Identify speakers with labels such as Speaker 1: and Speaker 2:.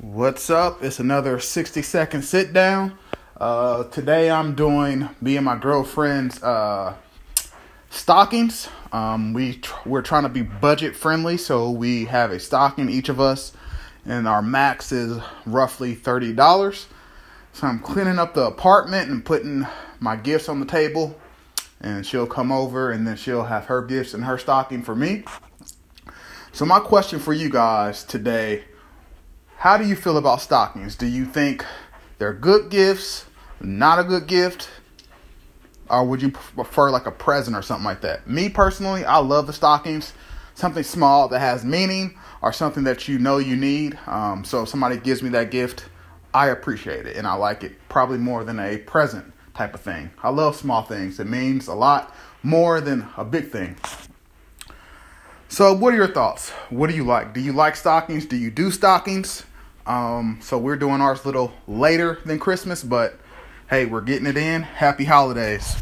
Speaker 1: What's up? It's another 60 second sit down. Uh, today I'm doing me and my girlfriend's uh, stockings. Um, we tr- we're trying to be budget friendly, so we have a stocking each of us, and our max is roughly thirty dollars. So I'm cleaning up the apartment and putting my gifts on the table, and she'll come over and then she'll have her gifts and her stocking for me. So my question for you guys today how do you feel about stockings? Do you think they're good gifts, not a good gift, or would you prefer like a present or something like that? Me personally, I love the stockings. Something small that has meaning or something that you know you need. Um, so if somebody gives me that gift, I appreciate it and I like it probably more than a present type of thing. I love small things. It means a lot more than a big thing. So, what are your thoughts? What do you like? Do you like stockings? Do you do stockings? Um, so we're doing ours a little later than Christmas, but hey, we're getting it in. Happy holidays.